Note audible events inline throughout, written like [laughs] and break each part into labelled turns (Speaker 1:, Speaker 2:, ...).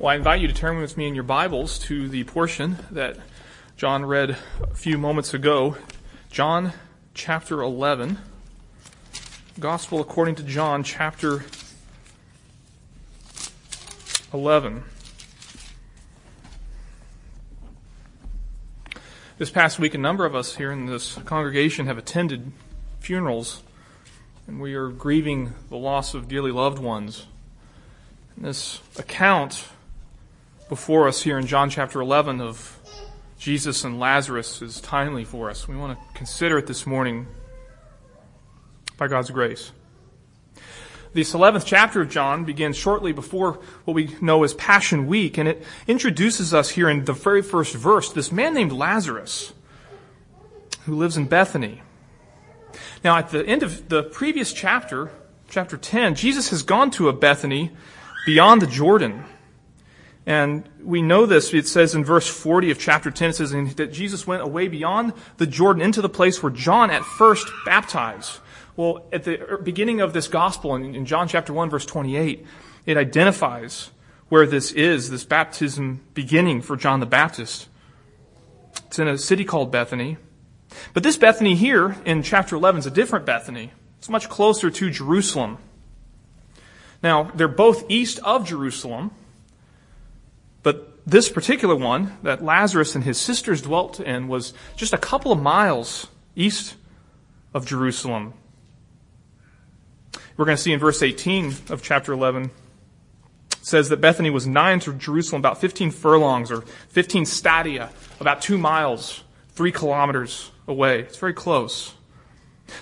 Speaker 1: Well, I invite you to turn with me in your Bibles to the portion that John read a few moments ago. John chapter 11. Gospel according to John chapter 11. This past week, a number of us here in this congregation have attended funerals, and we are grieving the loss of dearly loved ones. And this account before us here in John chapter 11 of Jesus and Lazarus is timely for us. We want to consider it this morning by God's grace. This 11th chapter of John begins shortly before what we know as Passion Week, and it introduces us here in the very first verse this man named Lazarus who lives in Bethany. Now, at the end of the previous chapter, chapter 10, Jesus has gone to a Bethany beyond the Jordan. And we know this. It says in verse 40 of chapter 10, it says that Jesus went away beyond the Jordan into the place where John at first baptized. Well, at the er, beginning of this gospel in, in John chapter 1 verse 28, it identifies where this is, this baptism beginning for John the Baptist. It's in a city called Bethany. But this Bethany here in chapter 11 is a different Bethany. It's much closer to Jerusalem. Now, they're both east of Jerusalem, but this particular one that Lazarus and his sisters dwelt in was just a couple of miles east of Jerusalem. We're going to see in verse 18 of chapter 11 says that Bethany was nigh to Jerusalem, about 15 furlongs or 15 stadia, about two miles, three kilometers away. It's very close.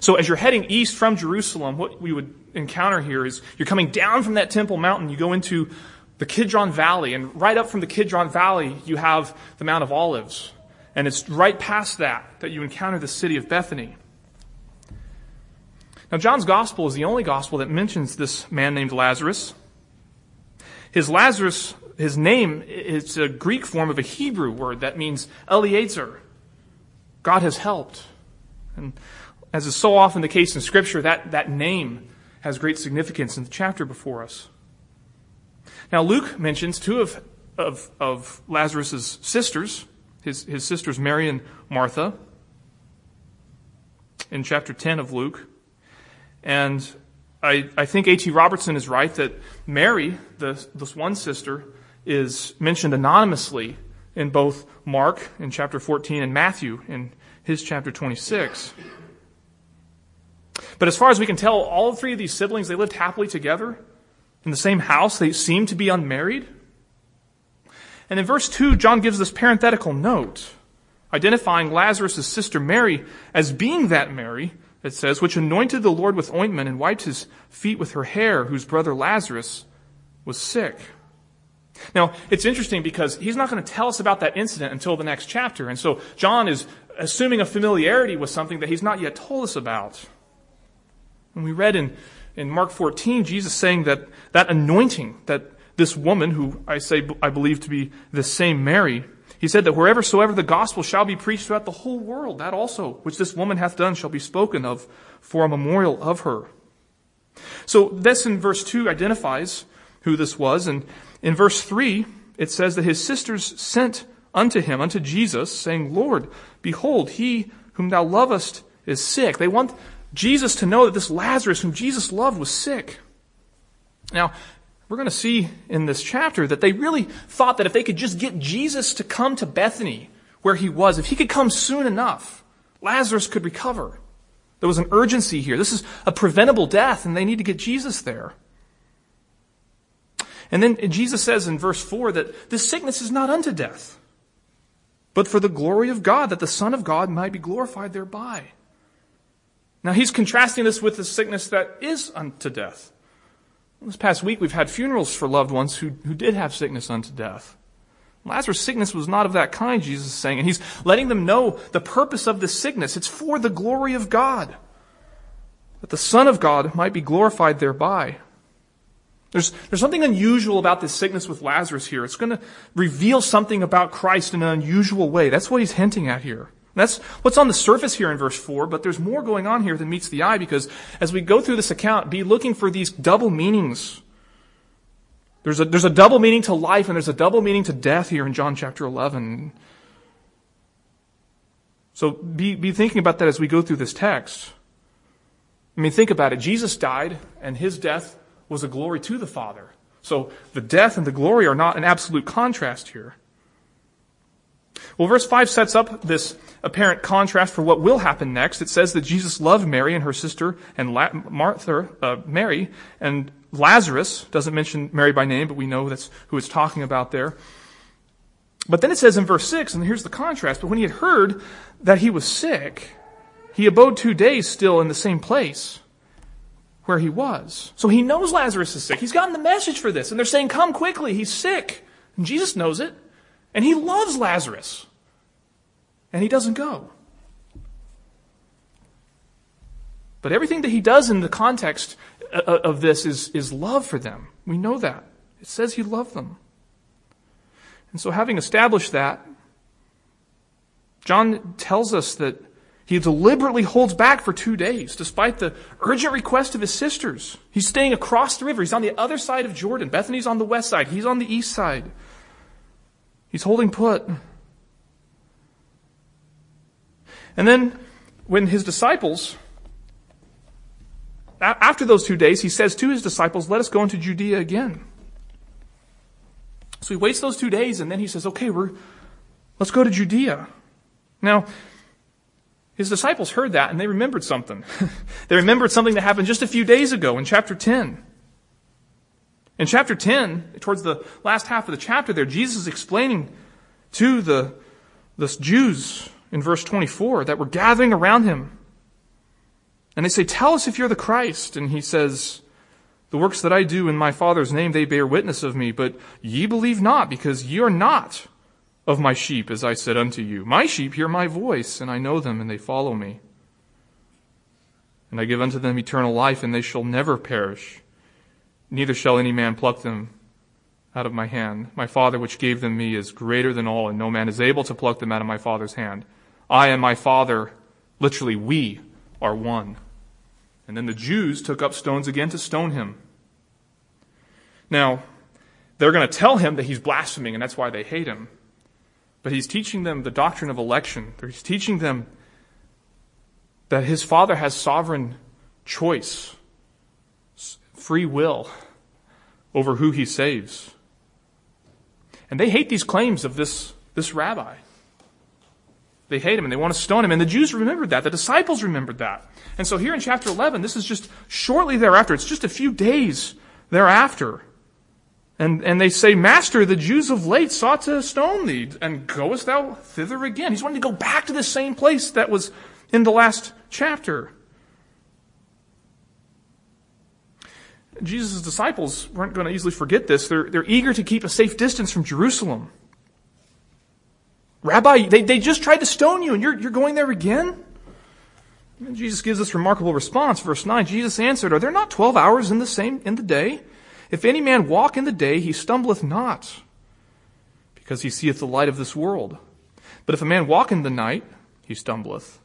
Speaker 1: So as you're heading east from Jerusalem, what we would encounter here is you're coming down from that Temple Mountain, you go into the Kidron Valley, and right up from the Kidron Valley, you have the Mount of Olives. And it's right past that that you encounter the city of Bethany. Now, John's gospel is the only gospel that mentions this man named Lazarus. His Lazarus, his name, is a Greek form of a Hebrew word that means Eliezer. God has helped. And as is so often the case in Scripture, that, that name has great significance in the chapter before us. Now, Luke mentions two of, of, of Lazarus' sisters, his, his sisters Mary and Martha, in chapter 10 of Luke. And I, I think A.T. Robertson is right that Mary, the, this one sister, is mentioned anonymously in both Mark in chapter 14 and Matthew in his chapter 26. But as far as we can tell, all three of these siblings, they lived happily together in the same house. They seem to be unmarried. And in verse 2, John gives this parenthetical note, identifying Lazarus' sister Mary as being that Mary, it says, which anointed the Lord with ointment and wiped his feet with her hair, whose brother Lazarus was sick. Now, it's interesting because he's not going to tell us about that incident until the next chapter. And so John is assuming a familiarity with something that he's not yet told us about. And we read in, in Mark 14, Jesus saying that that anointing, that this woman, who I say I believe to be the same Mary, he said that wherever soever the gospel shall be preached throughout the whole world, that also which this woman hath done shall be spoken of for a memorial of her. So this in verse 2 identifies who this was, and in verse 3 it says that his sisters sent unto him, unto Jesus, saying, Lord, behold, he whom thou lovest is sick. They want Jesus to know that this Lazarus, whom Jesus loved, was sick. Now, we're going to see in this chapter that they really thought that if they could just get Jesus to come to Bethany, where he was, if he could come soon enough, Lazarus could recover. There was an urgency here. This is a preventable death, and they need to get Jesus there. And then Jesus says in verse 4 that this sickness is not unto death, but for the glory of God, that the Son of God might be glorified thereby. Now he's contrasting this with the sickness that is unto death. This past week we've had funerals for loved ones who, who did have sickness unto death. Lazarus' sickness was not of that kind, Jesus is saying, and he's letting them know the purpose of this sickness. It's for the glory of God, that the Son of God might be glorified thereby. There's, there's something unusual about this sickness with Lazarus here. It's going to reveal something about Christ in an unusual way. That's what he's hinting at here. That's what's on the surface here in verse 4, but there's more going on here than meets the eye because as we go through this account, be looking for these double meanings. There's a, there's a double meaning to life and there's a double meaning to death here in John chapter 11. So be, be thinking about that as we go through this text. I mean, think about it. Jesus died and his death was a glory to the Father. So the death and the glory are not an absolute contrast here. Well, verse 5 sets up this apparent contrast for what will happen next. It says that Jesus loved Mary and her sister and La- Martha, uh, Mary, and Lazarus. Doesn't mention Mary by name, but we know that's who it's talking about there. But then it says in verse 6, and here's the contrast, but when he had heard that he was sick, he abode two days still in the same place where he was. So he knows Lazarus is sick. He's gotten the message for this, and they're saying, Come quickly, he's sick. And Jesus knows it. And he loves Lazarus. And he doesn't go. But everything that he does in the context uh, uh, of this is, is love for them. We know that. It says he loved them. And so, having established that, John tells us that he deliberately holds back for two days, despite the urgent request of his sisters. He's staying across the river. He's on the other side of Jordan. Bethany's on the west side. He's on the east side. He's holding put. And then, when his disciples, after those two days, he says to his disciples, Let us go into Judea again. So he waits those two days and then he says, Okay, we're, let's go to Judea. Now, his disciples heard that and they remembered something. [laughs] they remembered something that happened just a few days ago in chapter 10. In chapter 10, towards the last half of the chapter there, Jesus is explaining to the, the Jews in verse 24 that were gathering around him. And they say, Tell us if you're the Christ. And he says, The works that I do in my Father's name, they bear witness of me, but ye believe not, because ye are not of my sheep, as I said unto you. My sheep hear my voice, and I know them, and they follow me. And I give unto them eternal life, and they shall never perish neither shall any man pluck them out of my hand. My Father which gave them me is greater than all, and no man is able to pluck them out of my Father's hand. I and my Father, literally, we are one. And then the Jews took up stones again to stone him. Now, they're going to tell him that he's blaspheming, and that's why they hate him. But he's teaching them the doctrine of election. He's teaching them that his Father has sovereign choice free will over who he saves. And they hate these claims of this, this rabbi. They hate him and they want to stone him. And the Jews remembered that. The disciples remembered that. And so here in chapter 11, this is just shortly thereafter. It's just a few days thereafter. And, and they say, Master, the Jews of late sought to stone thee, and goest thou thither again? He's wanting to go back to the same place that was in the last chapter. Jesus' disciples weren't going to easily forget this. They're, they're eager to keep a safe distance from Jerusalem. Rabbi, they, they just tried to stone you and you're, you're going there again? And Jesus gives this remarkable response. Verse 9, Jesus answered, Are there not twelve hours in the same, in the day? If any man walk in the day, he stumbleth not, because he seeth the light of this world. But if a man walk in the night, he stumbleth,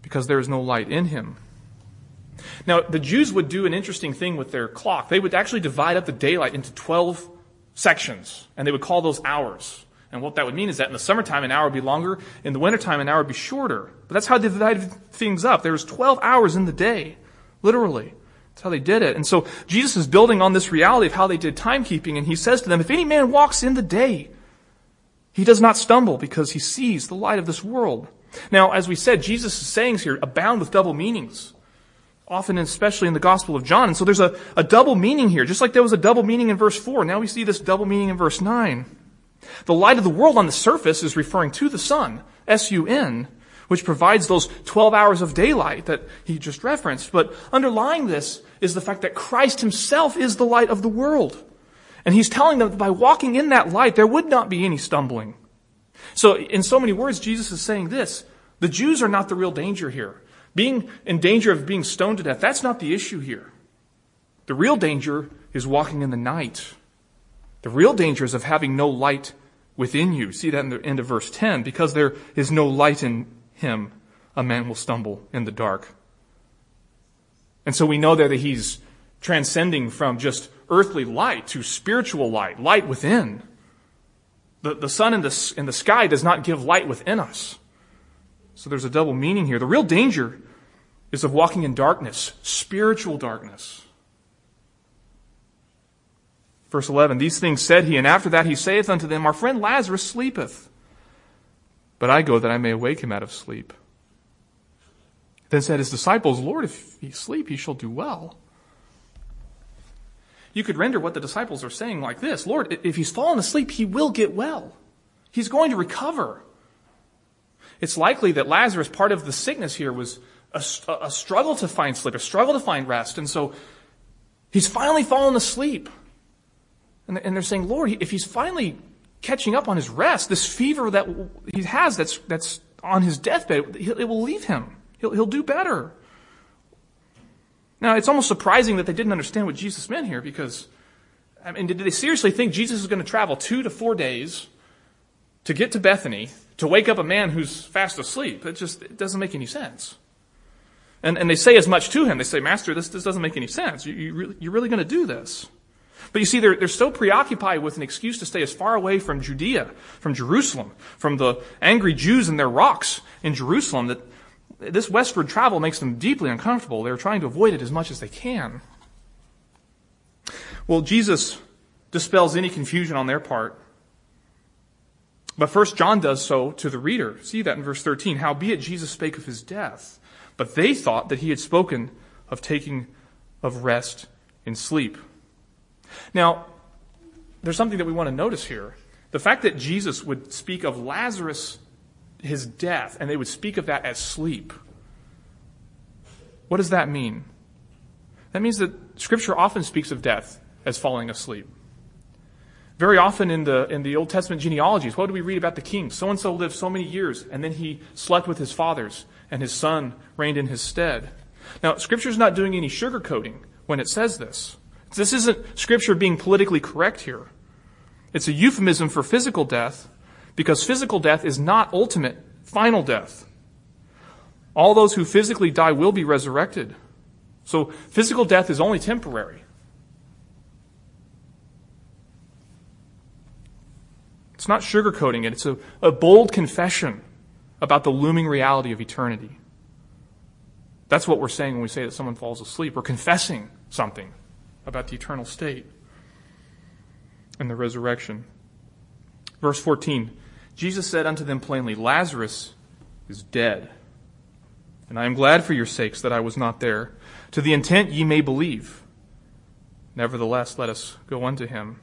Speaker 1: because there is no light in him. Now, the Jews would do an interesting thing with their clock. They would actually divide up the daylight into 12 sections, and they would call those hours. And what that would mean is that in the summertime, an hour would be longer. In the wintertime, an hour would be shorter. But that's how they divided things up. There was 12 hours in the day. Literally. That's how they did it. And so Jesus is building on this reality of how they did timekeeping, and he says to them, if any man walks in the day, he does not stumble because he sees the light of this world. Now, as we said, Jesus' sayings here abound with double meanings often especially in the Gospel of John. And so there's a, a double meaning here, just like there was a double meaning in verse 4. Now we see this double meaning in verse 9. The light of the world on the surface is referring to the sun, S-U-N, which provides those 12 hours of daylight that he just referenced. But underlying this is the fact that Christ himself is the light of the world. And he's telling them that by walking in that light, there would not be any stumbling. So in so many words, Jesus is saying this. The Jews are not the real danger here. Being in danger of being stoned to death, that's not the issue here. The real danger is walking in the night. The real danger is of having no light within you. See that in the end of verse 10. Because there is no light in him, a man will stumble in the dark. And so we know there that he's transcending from just earthly light to spiritual light, light within. The, the sun in the, in the sky does not give light within us. So there's a double meaning here. The real danger is of walking in darkness, spiritual darkness. Verse 11, These things said he, and after that he saith unto them, Our friend Lazarus sleepeth, but I go that I may awake him out of sleep. Then said his disciples, Lord, if he sleep, he shall do well. You could render what the disciples are saying like this Lord, if he's fallen asleep, he will get well. He's going to recover. It's likely that Lazarus, part of the sickness here was a, a struggle to find sleep, a struggle to find rest. And so he's finally fallen asleep. And, and they're saying, Lord, if he's finally catching up on his rest, this fever that he has that's, that's on his deathbed, it will leave him. He'll, he'll do better. Now, it's almost surprising that they didn't understand what Jesus meant here because, I mean, did they seriously think Jesus was going to travel two to four days to get to Bethany to wake up a man who's fast asleep? It just it doesn't make any sense. And, and they say as much to him. They say, Master, this, this doesn't make any sense. You, you really, you're really going to do this. But you see, they're, they're so preoccupied with an excuse to stay as far away from Judea, from Jerusalem, from the angry Jews and their rocks in Jerusalem that this westward travel makes them deeply uncomfortable. They're trying to avoid it as much as they can. Well, Jesus dispels any confusion on their part. But first John does so to the reader. See that in verse 13. Howbeit Jesus spake of his death, but they thought that he had spoken of taking of rest in sleep. Now, there's something that we want to notice here. The fact that Jesus would speak of Lazarus his death, and they would speak of that as sleep. What does that mean? That means that Scripture often speaks of death as falling asleep. Very often in the, in the Old Testament genealogies, what do we read about the king? So and so lived so many years, and then he slept with his fathers, and his son reigned in his stead. Now, Scripture's not doing any sugarcoating when it says this. This isn't Scripture being politically correct here. It's a euphemism for physical death because physical death is not ultimate, final death. All those who physically die will be resurrected. So physical death is only temporary. It's not sugarcoating it, it's a, a bold confession about the looming reality of eternity. That's what we're saying when we say that someone falls asleep. We're confessing something about the eternal state and the resurrection. Verse 14 Jesus said unto them plainly, Lazarus is dead. And I am glad for your sakes that I was not there, to the intent ye may believe. Nevertheless, let us go unto him.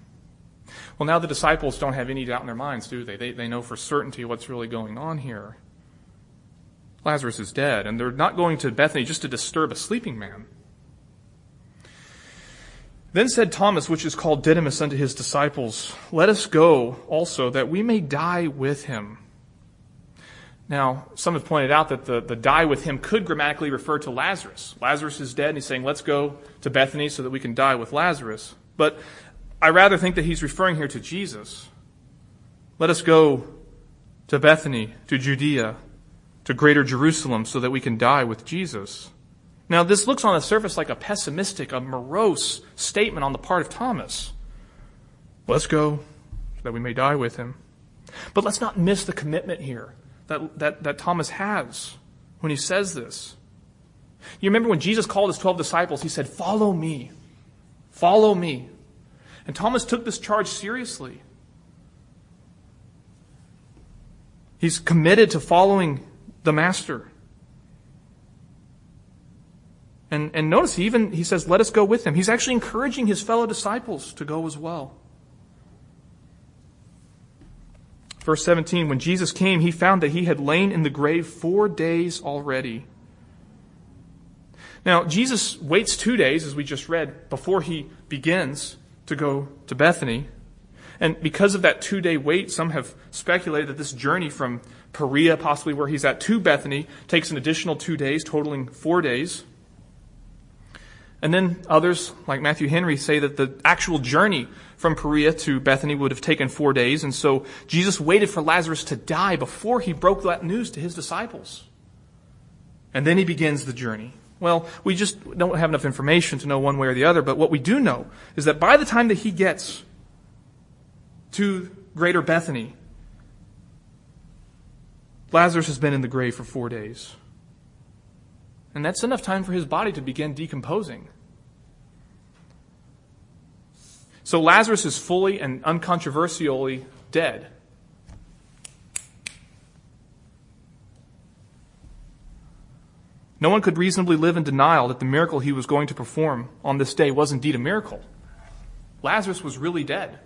Speaker 1: Well, now the disciples don't have any doubt in their minds, do they? They, they know for certainty what's really going on here. Lazarus is dead, and they're not going to Bethany just to disturb a sleeping man. Then said Thomas, which is called Didymus, unto his disciples, Let us go also, that we may die with him. Now, some have pointed out that the, the die with him could grammatically refer to Lazarus. Lazarus is dead, and he's saying, Let's go to Bethany so that we can die with Lazarus. But I rather think that he's referring here to Jesus. Let us go to Bethany, to Judea, to greater Jerusalem, so that we can die with Jesus. Now, this looks on the surface like a pessimistic, a morose statement on the part of Thomas. Let's go so that we may die with him. But let's not miss the commitment here that, that, that Thomas has when he says this. You remember when Jesus called his 12 disciples, he said, Follow me. Follow me. And Thomas took this charge seriously. He's committed to following the Master. And, and notice he even, he says, let us go with him. He's actually encouraging his fellow disciples to go as well. Verse 17, when Jesus came, he found that he had lain in the grave four days already. Now, Jesus waits two days, as we just read, before he begins to go to Bethany. And because of that two day wait, some have speculated that this journey from Perea, possibly where he's at, to Bethany takes an additional two days, totaling four days. And then others, like Matthew Henry, say that the actual journey from Perea to Bethany would have taken four days. And so Jesus waited for Lazarus to die before he broke that news to his disciples. And then he begins the journey. Well, we just don't have enough information to know one way or the other, but what we do know is that by the time that he gets to Greater Bethany, Lazarus has been in the grave for four days. And that's enough time for his body to begin decomposing. So Lazarus is fully and uncontroversially dead. No one could reasonably live in denial that the miracle he was going to perform on this day was indeed a miracle. Lazarus was really dead.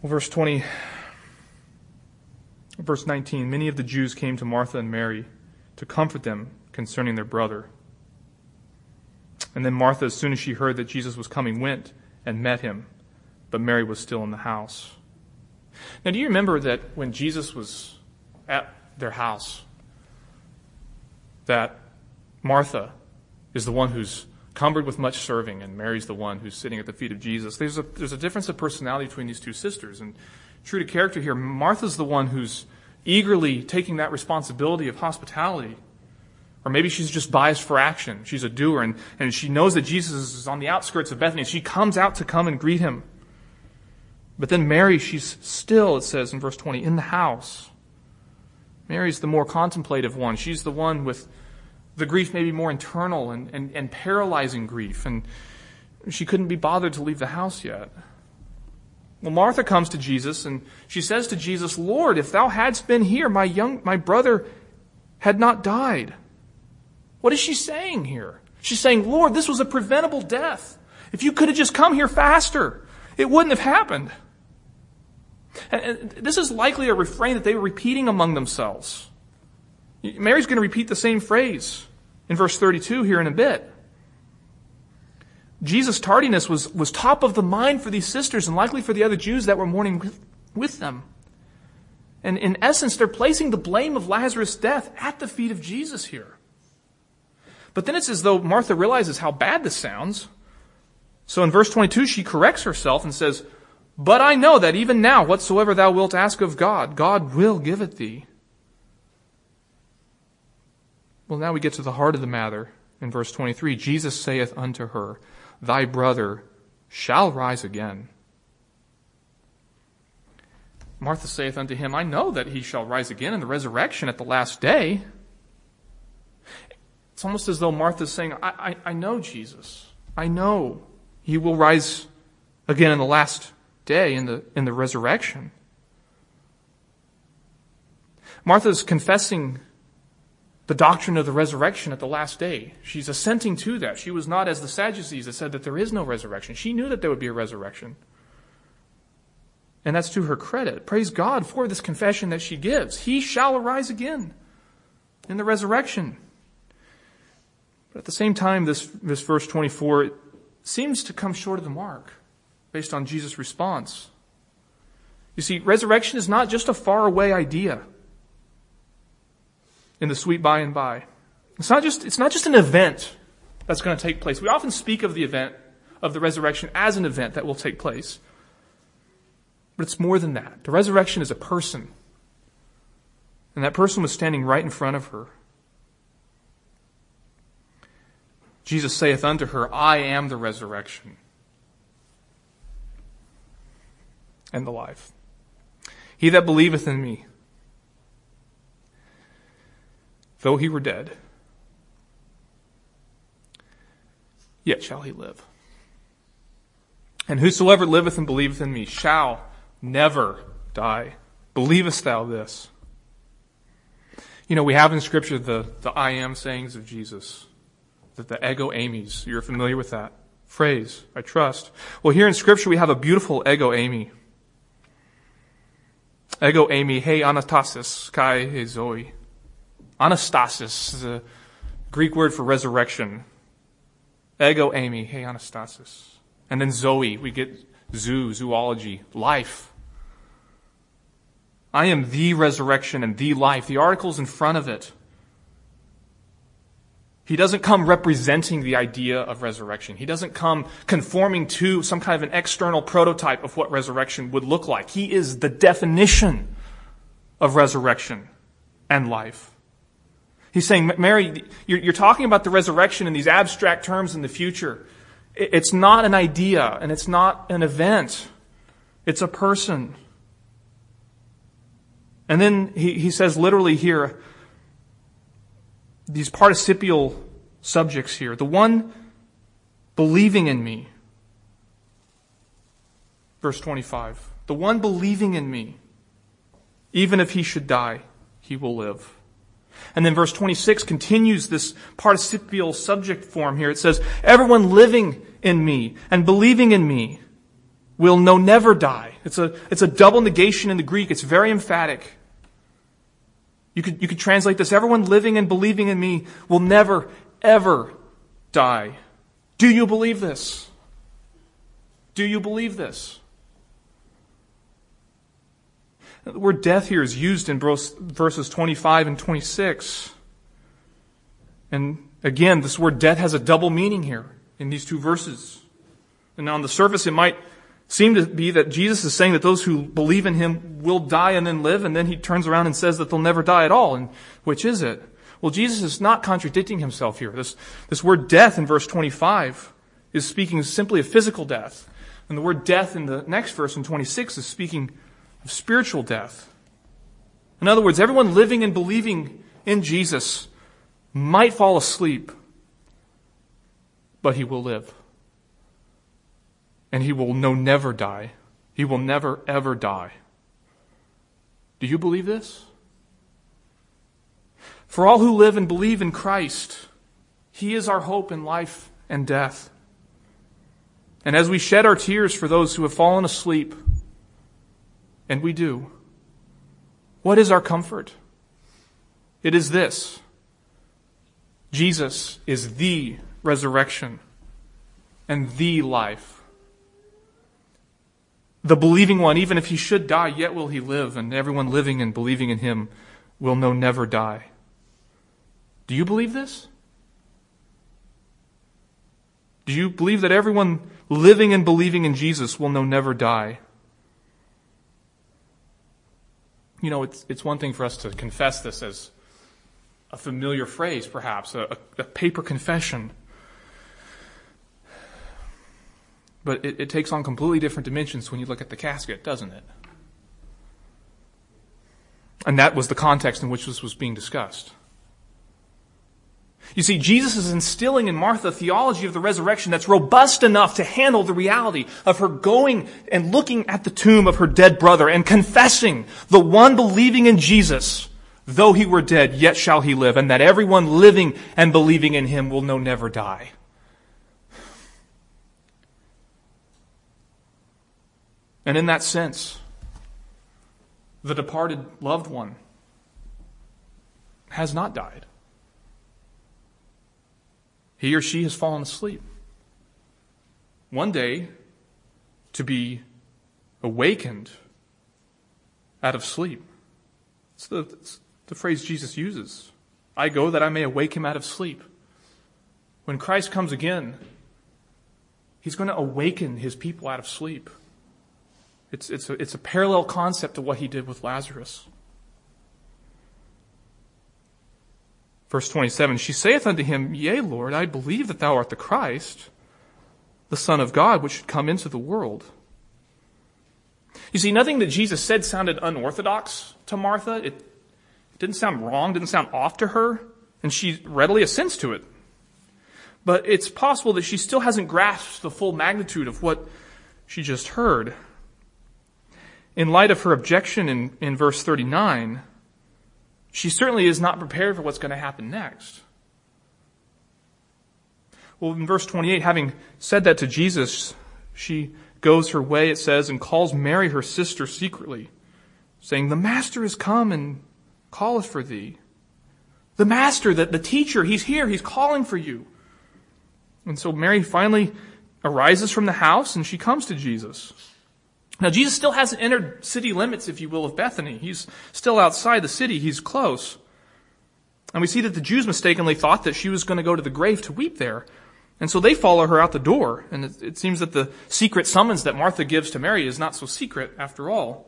Speaker 1: Well, verse 20, verse 19 Many of the Jews came to Martha and Mary to comfort them concerning their brother. And then Martha, as soon as she heard that Jesus was coming, went and met him, but Mary was still in the house. Now, do you remember that when Jesus was at their house. That Martha is the one who's cumbered with much serving, and Mary's the one who's sitting at the feet of Jesus. There's a, there's a difference of personality between these two sisters. And true to character here, Martha's the one who's eagerly taking that responsibility of hospitality. Or maybe she's just biased for action. She's a doer, and, and she knows that Jesus is on the outskirts of Bethany. She comes out to come and greet him. But then Mary, she's still, it says in verse 20, in the house. Mary's the more contemplative one. She's the one with the grief maybe more internal and, and, and paralyzing grief. And she couldn't be bothered to leave the house yet. Well, Martha comes to Jesus and she says to Jesus, Lord, if thou hadst been here, my young, my brother had not died. What is she saying here? She's saying, Lord, this was a preventable death. If you could have just come here faster, it wouldn't have happened. And this is likely a refrain that they were repeating among themselves. Mary's going to repeat the same phrase in verse 32 here in a bit. Jesus' tardiness was, was top of the mind for these sisters and likely for the other Jews that were mourning with, with them. And in essence, they're placing the blame of Lazarus' death at the feet of Jesus here. But then it's as though Martha realizes how bad this sounds. So in verse 22, she corrects herself and says, but I know that even now, whatsoever thou wilt ask of God, God will give it thee. Well, now we get to the heart of the matter in verse 23. Jesus saith unto her, Thy brother shall rise again. Martha saith unto him, I know that he shall rise again in the resurrection at the last day. It's almost as though Martha's saying, I, I, I know Jesus. I know he will rise again in the last day in the, in the resurrection. Martha's confessing the doctrine of the resurrection at the last day. She's assenting to that. She was not as the Sadducees that said that there is no resurrection. She knew that there would be a resurrection. And that's to her credit. Praise God for this confession that she gives. He shall arise again in the resurrection. But at the same time, this, this verse 24 seems to come short of the mark based on Jesus' response. You see, resurrection is not just a faraway idea in the sweet by and by. It's not just, it's not just an event that's going to take place. We often speak of the event of the resurrection as an event that will take place. But it's more than that. The resurrection is a person. And that person was standing right in front of her. Jesus saith unto her, I am the resurrection and the life. He that believeth in me, though he were dead, yet shall he live. And whosoever liveth and believeth in me shall never die. Believest thou this? You know, we have in Scripture the, the I am sayings of Jesus, that the ego eimi. You're familiar with that phrase, I trust. Well, here in Scripture we have a beautiful ego eimi. Ego eimi, hey anastasis, kai he zoe. Anastasis is a Greek word for resurrection. Ego eimi, hey anastasis. And then zoe, we get zoo, zoology, life. I am the resurrection and the life. The article's in front of it. He doesn't come representing the idea of resurrection. He doesn't come conforming to some kind of an external prototype of what resurrection would look like. He is the definition of resurrection and life. He's saying, Mary, you're, talking about the resurrection in these abstract terms in the future. It's not an idea and it's not an event. It's a person. And then he, he says literally here, these participial subjects here. The one believing in me. Verse 25. The one believing in me, even if he should die, he will live. And then verse 26 continues this participial subject form here. It says, everyone living in me and believing in me will no never die. It's a, it's a double negation in the Greek. It's very emphatic. You could, you could translate this, everyone living and believing in me will never, ever die. Do you believe this? Do you believe this? The word death here is used in verses 25 and 26. And again, this word death has a double meaning here in these two verses. And on the surface, it might seem to be that Jesus is saying that those who believe in him will die and then live, and then he turns around and says that they'll never die at all. And which is it? Well, Jesus is not contradicting himself here. This, this word death in verse 25 is speaking simply of physical death. And the word death in the next verse in 26 is speaking of spiritual death. In other words, everyone living and believing in Jesus might fall asleep, but he will live. And he will no never die. He will never ever die. Do you believe this? For all who live and believe in Christ, He is our hope in life and death. And as we shed our tears for those who have fallen asleep, and we do. What is our comfort? It is this. Jesus is the resurrection and the life. The believing one, even if he should die, yet will he live, and everyone living and believing in him will no never die. Do you believe this? Do you believe that everyone living and believing in Jesus will no never die? you know, it's, it's one thing for us to confess this as a familiar phrase, perhaps, a, a paper confession. But it, it takes on completely different dimensions when you look at the casket, doesn't it? And that was the context in which this was being discussed. You see, Jesus is instilling in Martha a theology of the resurrection that's robust enough to handle the reality of her going and looking at the tomb of her dead brother and confessing the one believing in Jesus, though he were dead, yet shall he live, and that everyone living and believing in him will no never die. And in that sense, the departed loved one has not died. He or she has fallen asleep. One day, to be awakened out of sleep. It's the, it's the phrase Jesus uses. I go that I may awake him out of sleep. When Christ comes again, he's going to awaken his people out of sleep. It's, it's, a, it's a parallel concept to what he did with Lazarus. Verse 27, she saith unto him, Yea, Lord, I believe that thou art the Christ, the Son of God, which should come into the world. You see, nothing that Jesus said sounded unorthodox to Martha. It didn't sound wrong, didn't sound off to her, and she readily assents to it. But it's possible that she still hasn't grasped the full magnitude of what she just heard. In light of her objection in, in verse 39, she certainly is not prepared for what's going to happen next. Well, in verse 28, having said that to Jesus, she goes her way, it says, and calls Mary, her sister, secretly, saying, The Master is come and calleth for thee. The Master, the, the teacher, he's here, he's calling for you. And so Mary finally arises from the house and she comes to Jesus. Now, Jesus still hasn't entered city limits, if you will, of Bethany. He's still outside the city. He's close. And we see that the Jews mistakenly thought that she was going to go to the grave to weep there. And so they follow her out the door. And it, it seems that the secret summons that Martha gives to Mary is not so secret after all.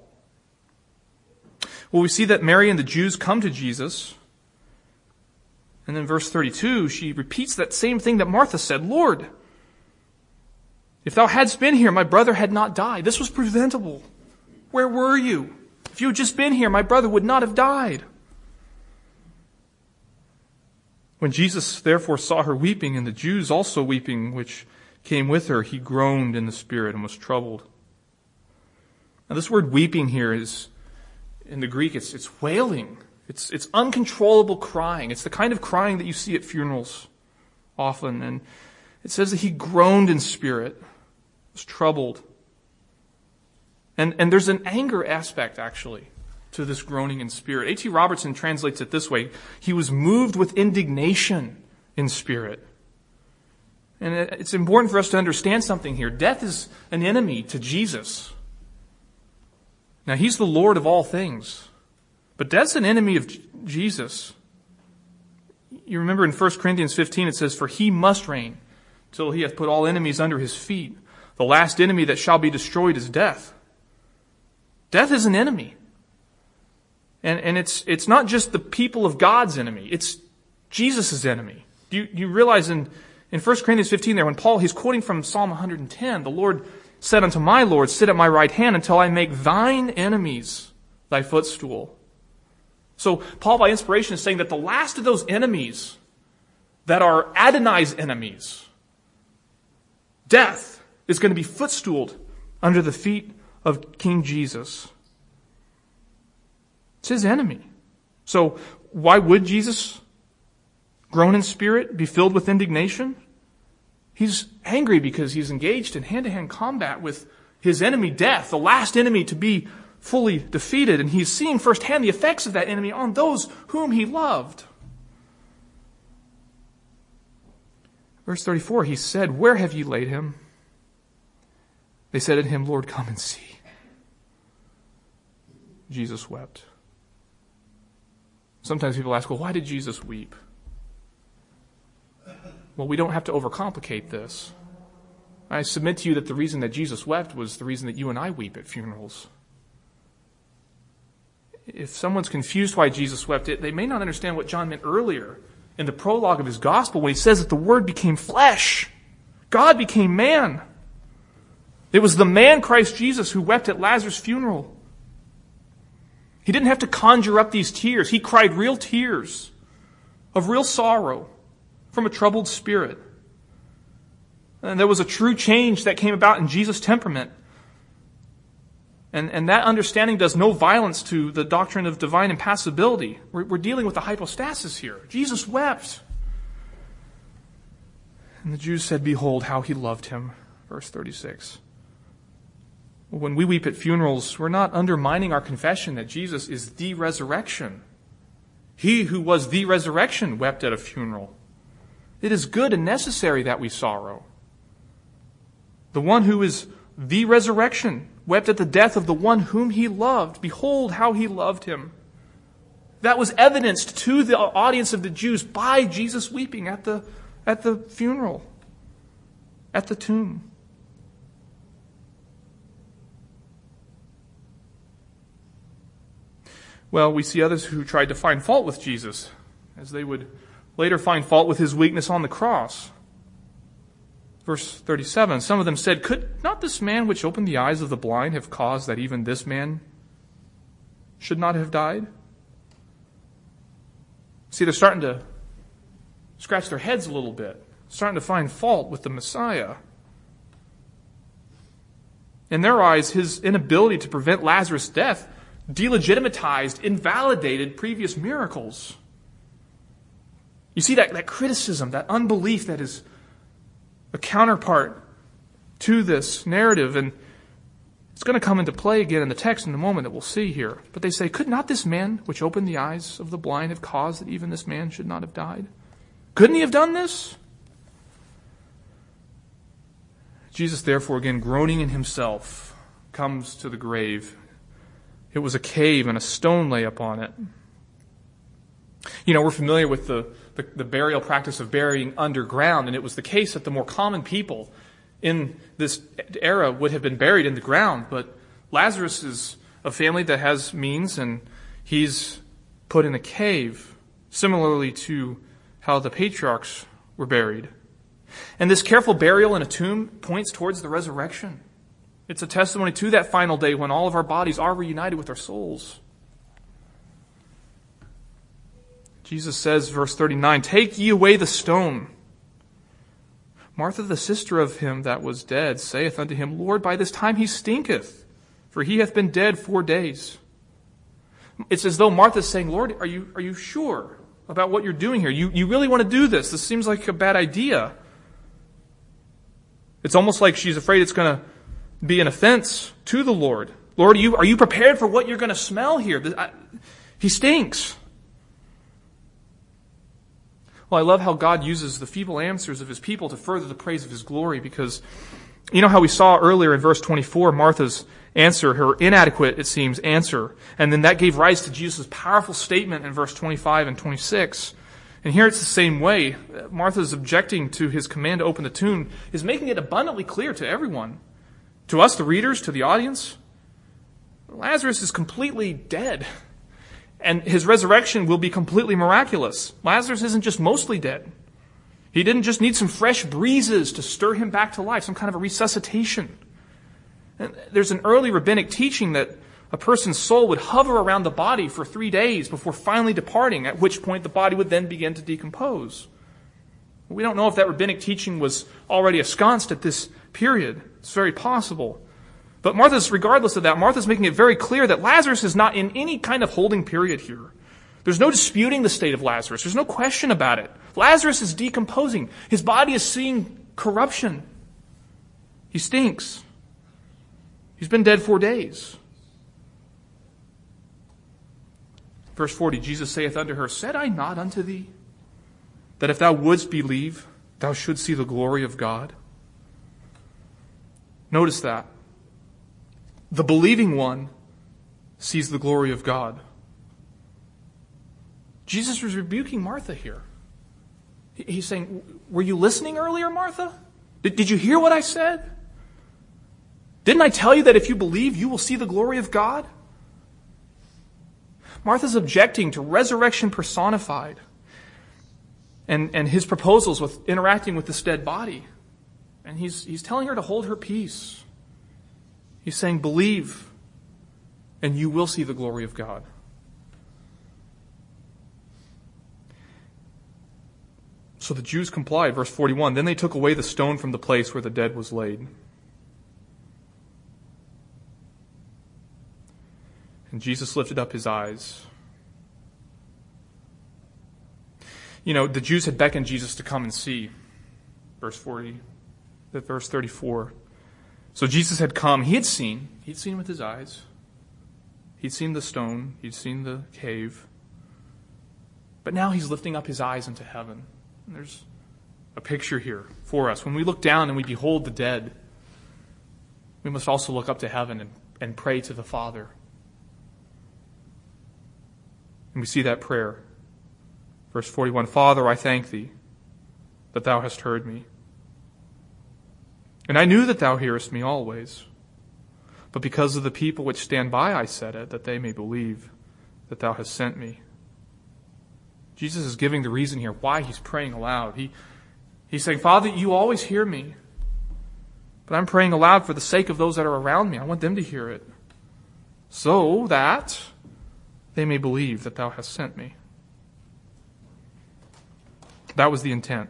Speaker 1: Well, we see that Mary and the Jews come to Jesus. And then verse 32, she repeats that same thing that Martha said, Lord, if thou hadst been here, my brother had not died. This was preventable. Where were you? If you had just been here, my brother would not have died. When Jesus therefore saw her weeping and the Jews also weeping, which came with her, he groaned in the spirit and was troubled. Now this word weeping here is, in the Greek, it's, it's wailing. It's, it's uncontrollable crying. It's the kind of crying that you see at funerals often. And it says that he groaned in spirit, was troubled. And, and there's an anger aspect, actually, to this groaning in spirit. A.T. Robertson translates it this way. He was moved with indignation in spirit. And it's important for us to understand something here. Death is an enemy to Jesus. Now, He's the Lord of all things. But death's an enemy of Jesus. You remember in 1 Corinthians 15 it says, For he must reign till he hath put all enemies under his feet. The last enemy that shall be destroyed is death. Death is an enemy. And, and it's, it's not just the people of God's enemy, it's Jesus' enemy. Do you, you realize in, in 1 Corinthians 15 there, when Paul, he's quoting from Psalm 110, the Lord said unto my Lord, Sit at my right hand until I make thine enemies thy footstool. So Paul, by inspiration, is saying that the last of those enemies that are Adonai's enemies, death, is going to be footstooled under the feet of King Jesus. It's his enemy. So why would Jesus groan in spirit, be filled with indignation? He's angry because he's engaged in hand-to-hand combat with his enemy, death, the last enemy to be fully defeated, and he's seeing firsthand the effects of that enemy on those whom he loved. Verse 34, he said, Where have ye laid him? They said to him, Lord, come and see. Jesus wept. Sometimes people ask, well, why did Jesus weep? Well, we don't have to overcomplicate this. I submit to you that the reason that Jesus wept was the reason that you and I weep at funerals if someone's confused why Jesus wept, it, they may not understand what John meant earlier in the prologue of his gospel when he says that the Word became flesh. God became man. It was the man Christ Jesus who wept at Lazarus' funeral. He didn't have to conjure up these tears. He cried real tears of real sorrow from a troubled spirit. And there was a true change that came about in Jesus' temperament and, and that understanding does no violence to the doctrine of divine impassibility. We're, we're dealing with the hypostasis here. Jesus wept. And the Jews said, Behold, how he loved him. Verse 36. When we weep at funerals, we're not undermining our confession that Jesus is the resurrection. He who was the resurrection wept at a funeral. It is good and necessary that we sorrow. The one who is the resurrection wept at the death of the one whom he loved. Behold how he loved him. That was evidenced to the audience of the Jews by Jesus weeping at the, at the funeral, at the tomb. Well, we see others who tried to find fault with Jesus, as they would later find fault with his weakness on the cross. Verse 37 Some of them said, Could not this man which opened the eyes of the blind have caused that even this man should not have died? See, they're starting to scratch their heads a little bit, starting to find fault with the Messiah. In their eyes, his inability to prevent Lazarus' death delegitimatized, invalidated previous miracles. You see that, that criticism, that unbelief that is a counterpart to this narrative, and it's going to come into play again in the text in a moment that we'll see here. But they say, Could not this man, which opened the eyes of the blind, have caused that even this man should not have died? Couldn't he have done this? Jesus, therefore, again, groaning in himself, comes to the grave. It was a cave, and a stone lay upon it. You know, we're familiar with the, the, the, burial practice of burying underground, and it was the case that the more common people in this era would have been buried in the ground. But Lazarus is a family that has means, and he's put in a cave, similarly to how the patriarchs were buried. And this careful burial in a tomb points towards the resurrection. It's a testimony to that final day when all of our bodies are reunited with our souls. Jesus says, verse 39, Take ye away the stone. Martha, the sister of him that was dead, saith unto him, Lord, by this time he stinketh, for he hath been dead four days. It's as though Martha's saying, Lord, are you, are you sure about what you're doing here? You, you really want to do this? This seems like a bad idea. It's almost like she's afraid it's going to be an offense to the Lord. Lord, are you, are you prepared for what you're going to smell here? I, he stinks. Well, I love how God uses the feeble answers of his people to further the praise of his glory because you know how we saw earlier in verse 24 Martha's answer, her inadequate, it seems, answer. And then that gave rise to Jesus' powerful statement in verse 25 and 26. And here it's the same way. Martha's objecting to his command to open the tomb is making it abundantly clear to everyone to us, the readers, to the audience, Lazarus is completely dead. And his resurrection will be completely miraculous. Lazarus isn't just mostly dead. He didn't just need some fresh breezes to stir him back to life, some kind of a resuscitation. And there's an early rabbinic teaching that a person's soul would hover around the body for three days before finally departing, at which point the body would then begin to decompose. We don't know if that rabbinic teaching was already ensconced at this period. It's very possible. But Martha's, regardless of that, Martha's making it very clear that Lazarus is not in any kind of holding period here. There's no disputing the state of Lazarus. There's no question about it. Lazarus is decomposing. His body is seeing corruption. He stinks. He's been dead four days. Verse 40, Jesus saith unto her, Said I not unto thee, that if thou wouldst believe, thou shouldst see the glory of God? Notice that. The believing one sees the glory of God. Jesus was rebuking Martha here. He's saying, Were you listening earlier, Martha? Did, did you hear what I said? Didn't I tell you that if you believe, you will see the glory of God? Martha's objecting to resurrection personified and, and his proposals with interacting with this dead body. And he's, he's telling her to hold her peace. He's saying, believe, and you will see the glory of God. So the Jews complied. Verse 41 Then they took away the stone from the place where the dead was laid. And Jesus lifted up his eyes. You know, the Jews had beckoned Jesus to come and see. Verse 40 verse 34. So Jesus had come. He had seen. He'd seen with his eyes. He'd seen the stone. He'd seen the cave. But now he's lifting up his eyes into heaven. And there's a picture here for us. When we look down and we behold the dead, we must also look up to heaven and, and pray to the Father. And we see that prayer. Verse 41 Father, I thank thee that thou hast heard me. And I knew that thou hearest me always. But because of the people which stand by, I said it, that they may believe that thou hast sent me. Jesus is giving the reason here why he's praying aloud. He, he's saying, Father, you always hear me. But I'm praying aloud for the sake of those that are around me. I want them to hear it. So that they may believe that thou hast sent me. That was the intent.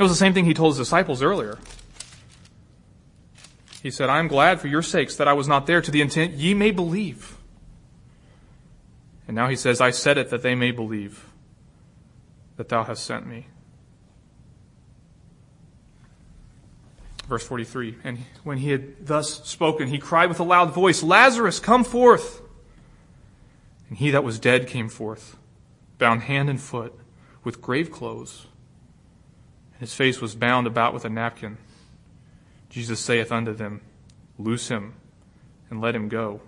Speaker 1: It was the same thing he told his disciples earlier. He said, I am glad for your sakes that I was not there to the intent ye may believe. And now he says, I said it that they may believe that thou hast sent me. Verse 43 And when he had thus spoken, he cried with a loud voice, Lazarus, come forth! And he that was dead came forth, bound hand and foot with grave clothes and his face was bound about with a napkin. Jesus saith unto them, Loose him and let him go.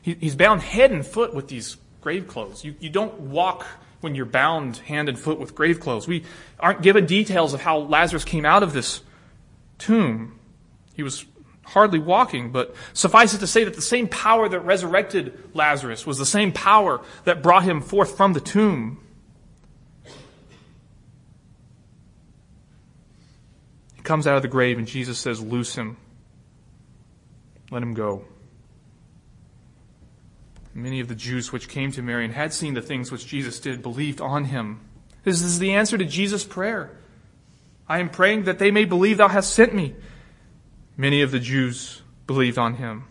Speaker 1: He, he's bound head and foot with these grave clothes. You, you don't walk when you're bound hand and foot with grave clothes. We aren't given details of how Lazarus came out of this tomb. He was hardly walking, but suffice it to say that the same power that resurrected Lazarus was the same power that brought him forth from the tomb. Comes out of the grave and Jesus says, Loose him. Let him go. Many of the Jews which came to Mary and had seen the things which Jesus did believed on him. This is the answer to Jesus' prayer. I am praying that they may believe thou hast sent me. Many of the Jews believed on him.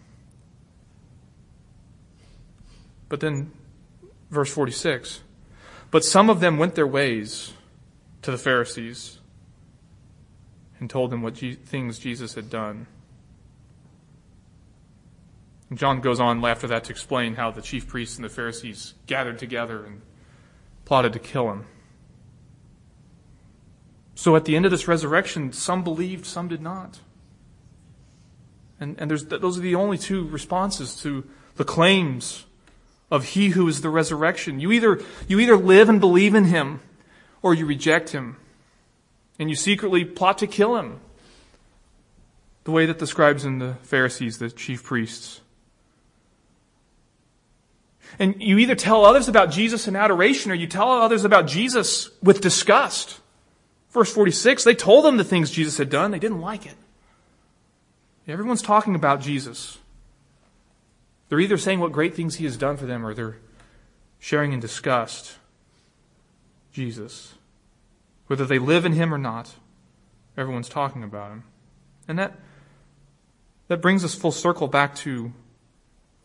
Speaker 1: But then, verse 46 But some of them went their ways to the Pharisees and told them what things Jesus had done. And John goes on after that to explain how the chief priests and the Pharisees gathered together and plotted to kill him. So at the end of this resurrection, some believed, some did not. And, and those are the only two responses to the claims of He who is the resurrection. You either, you either live and believe in Him, or you reject Him. And you secretly plot to kill Him. The way that the scribes and the Pharisees, the chief priests. And you either tell others about Jesus in adoration, or you tell others about Jesus with disgust. Verse 46, they told them the things Jesus had done. They didn't like it. Everyone's talking about Jesus. They're either saying what great things he has done for them or they're sharing in disgust Jesus. Whether they live in him or not, everyone's talking about him. And that, that brings us full circle back to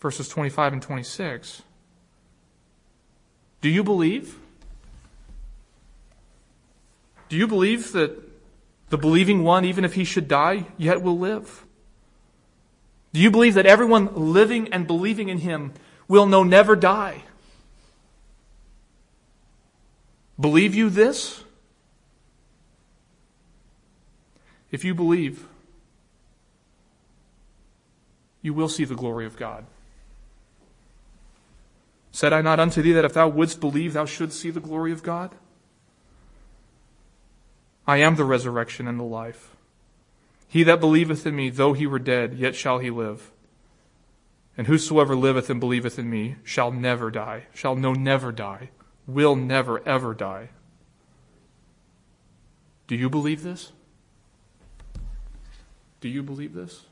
Speaker 1: verses 25 and 26. Do you believe? Do you believe that the believing one, even if he should die, yet will live? Do you believe that everyone living and believing in him will no never die? Believe you this? If you believe, you will see the glory of God. Said I not unto thee that if thou wouldst believe, thou shouldst see the glory of God? I am the resurrection and the life. He that believeth in me, though he were dead, yet shall he live. And whosoever liveth and believeth in me shall never die, shall no never die, will never ever die. Do you believe this? Do you believe this?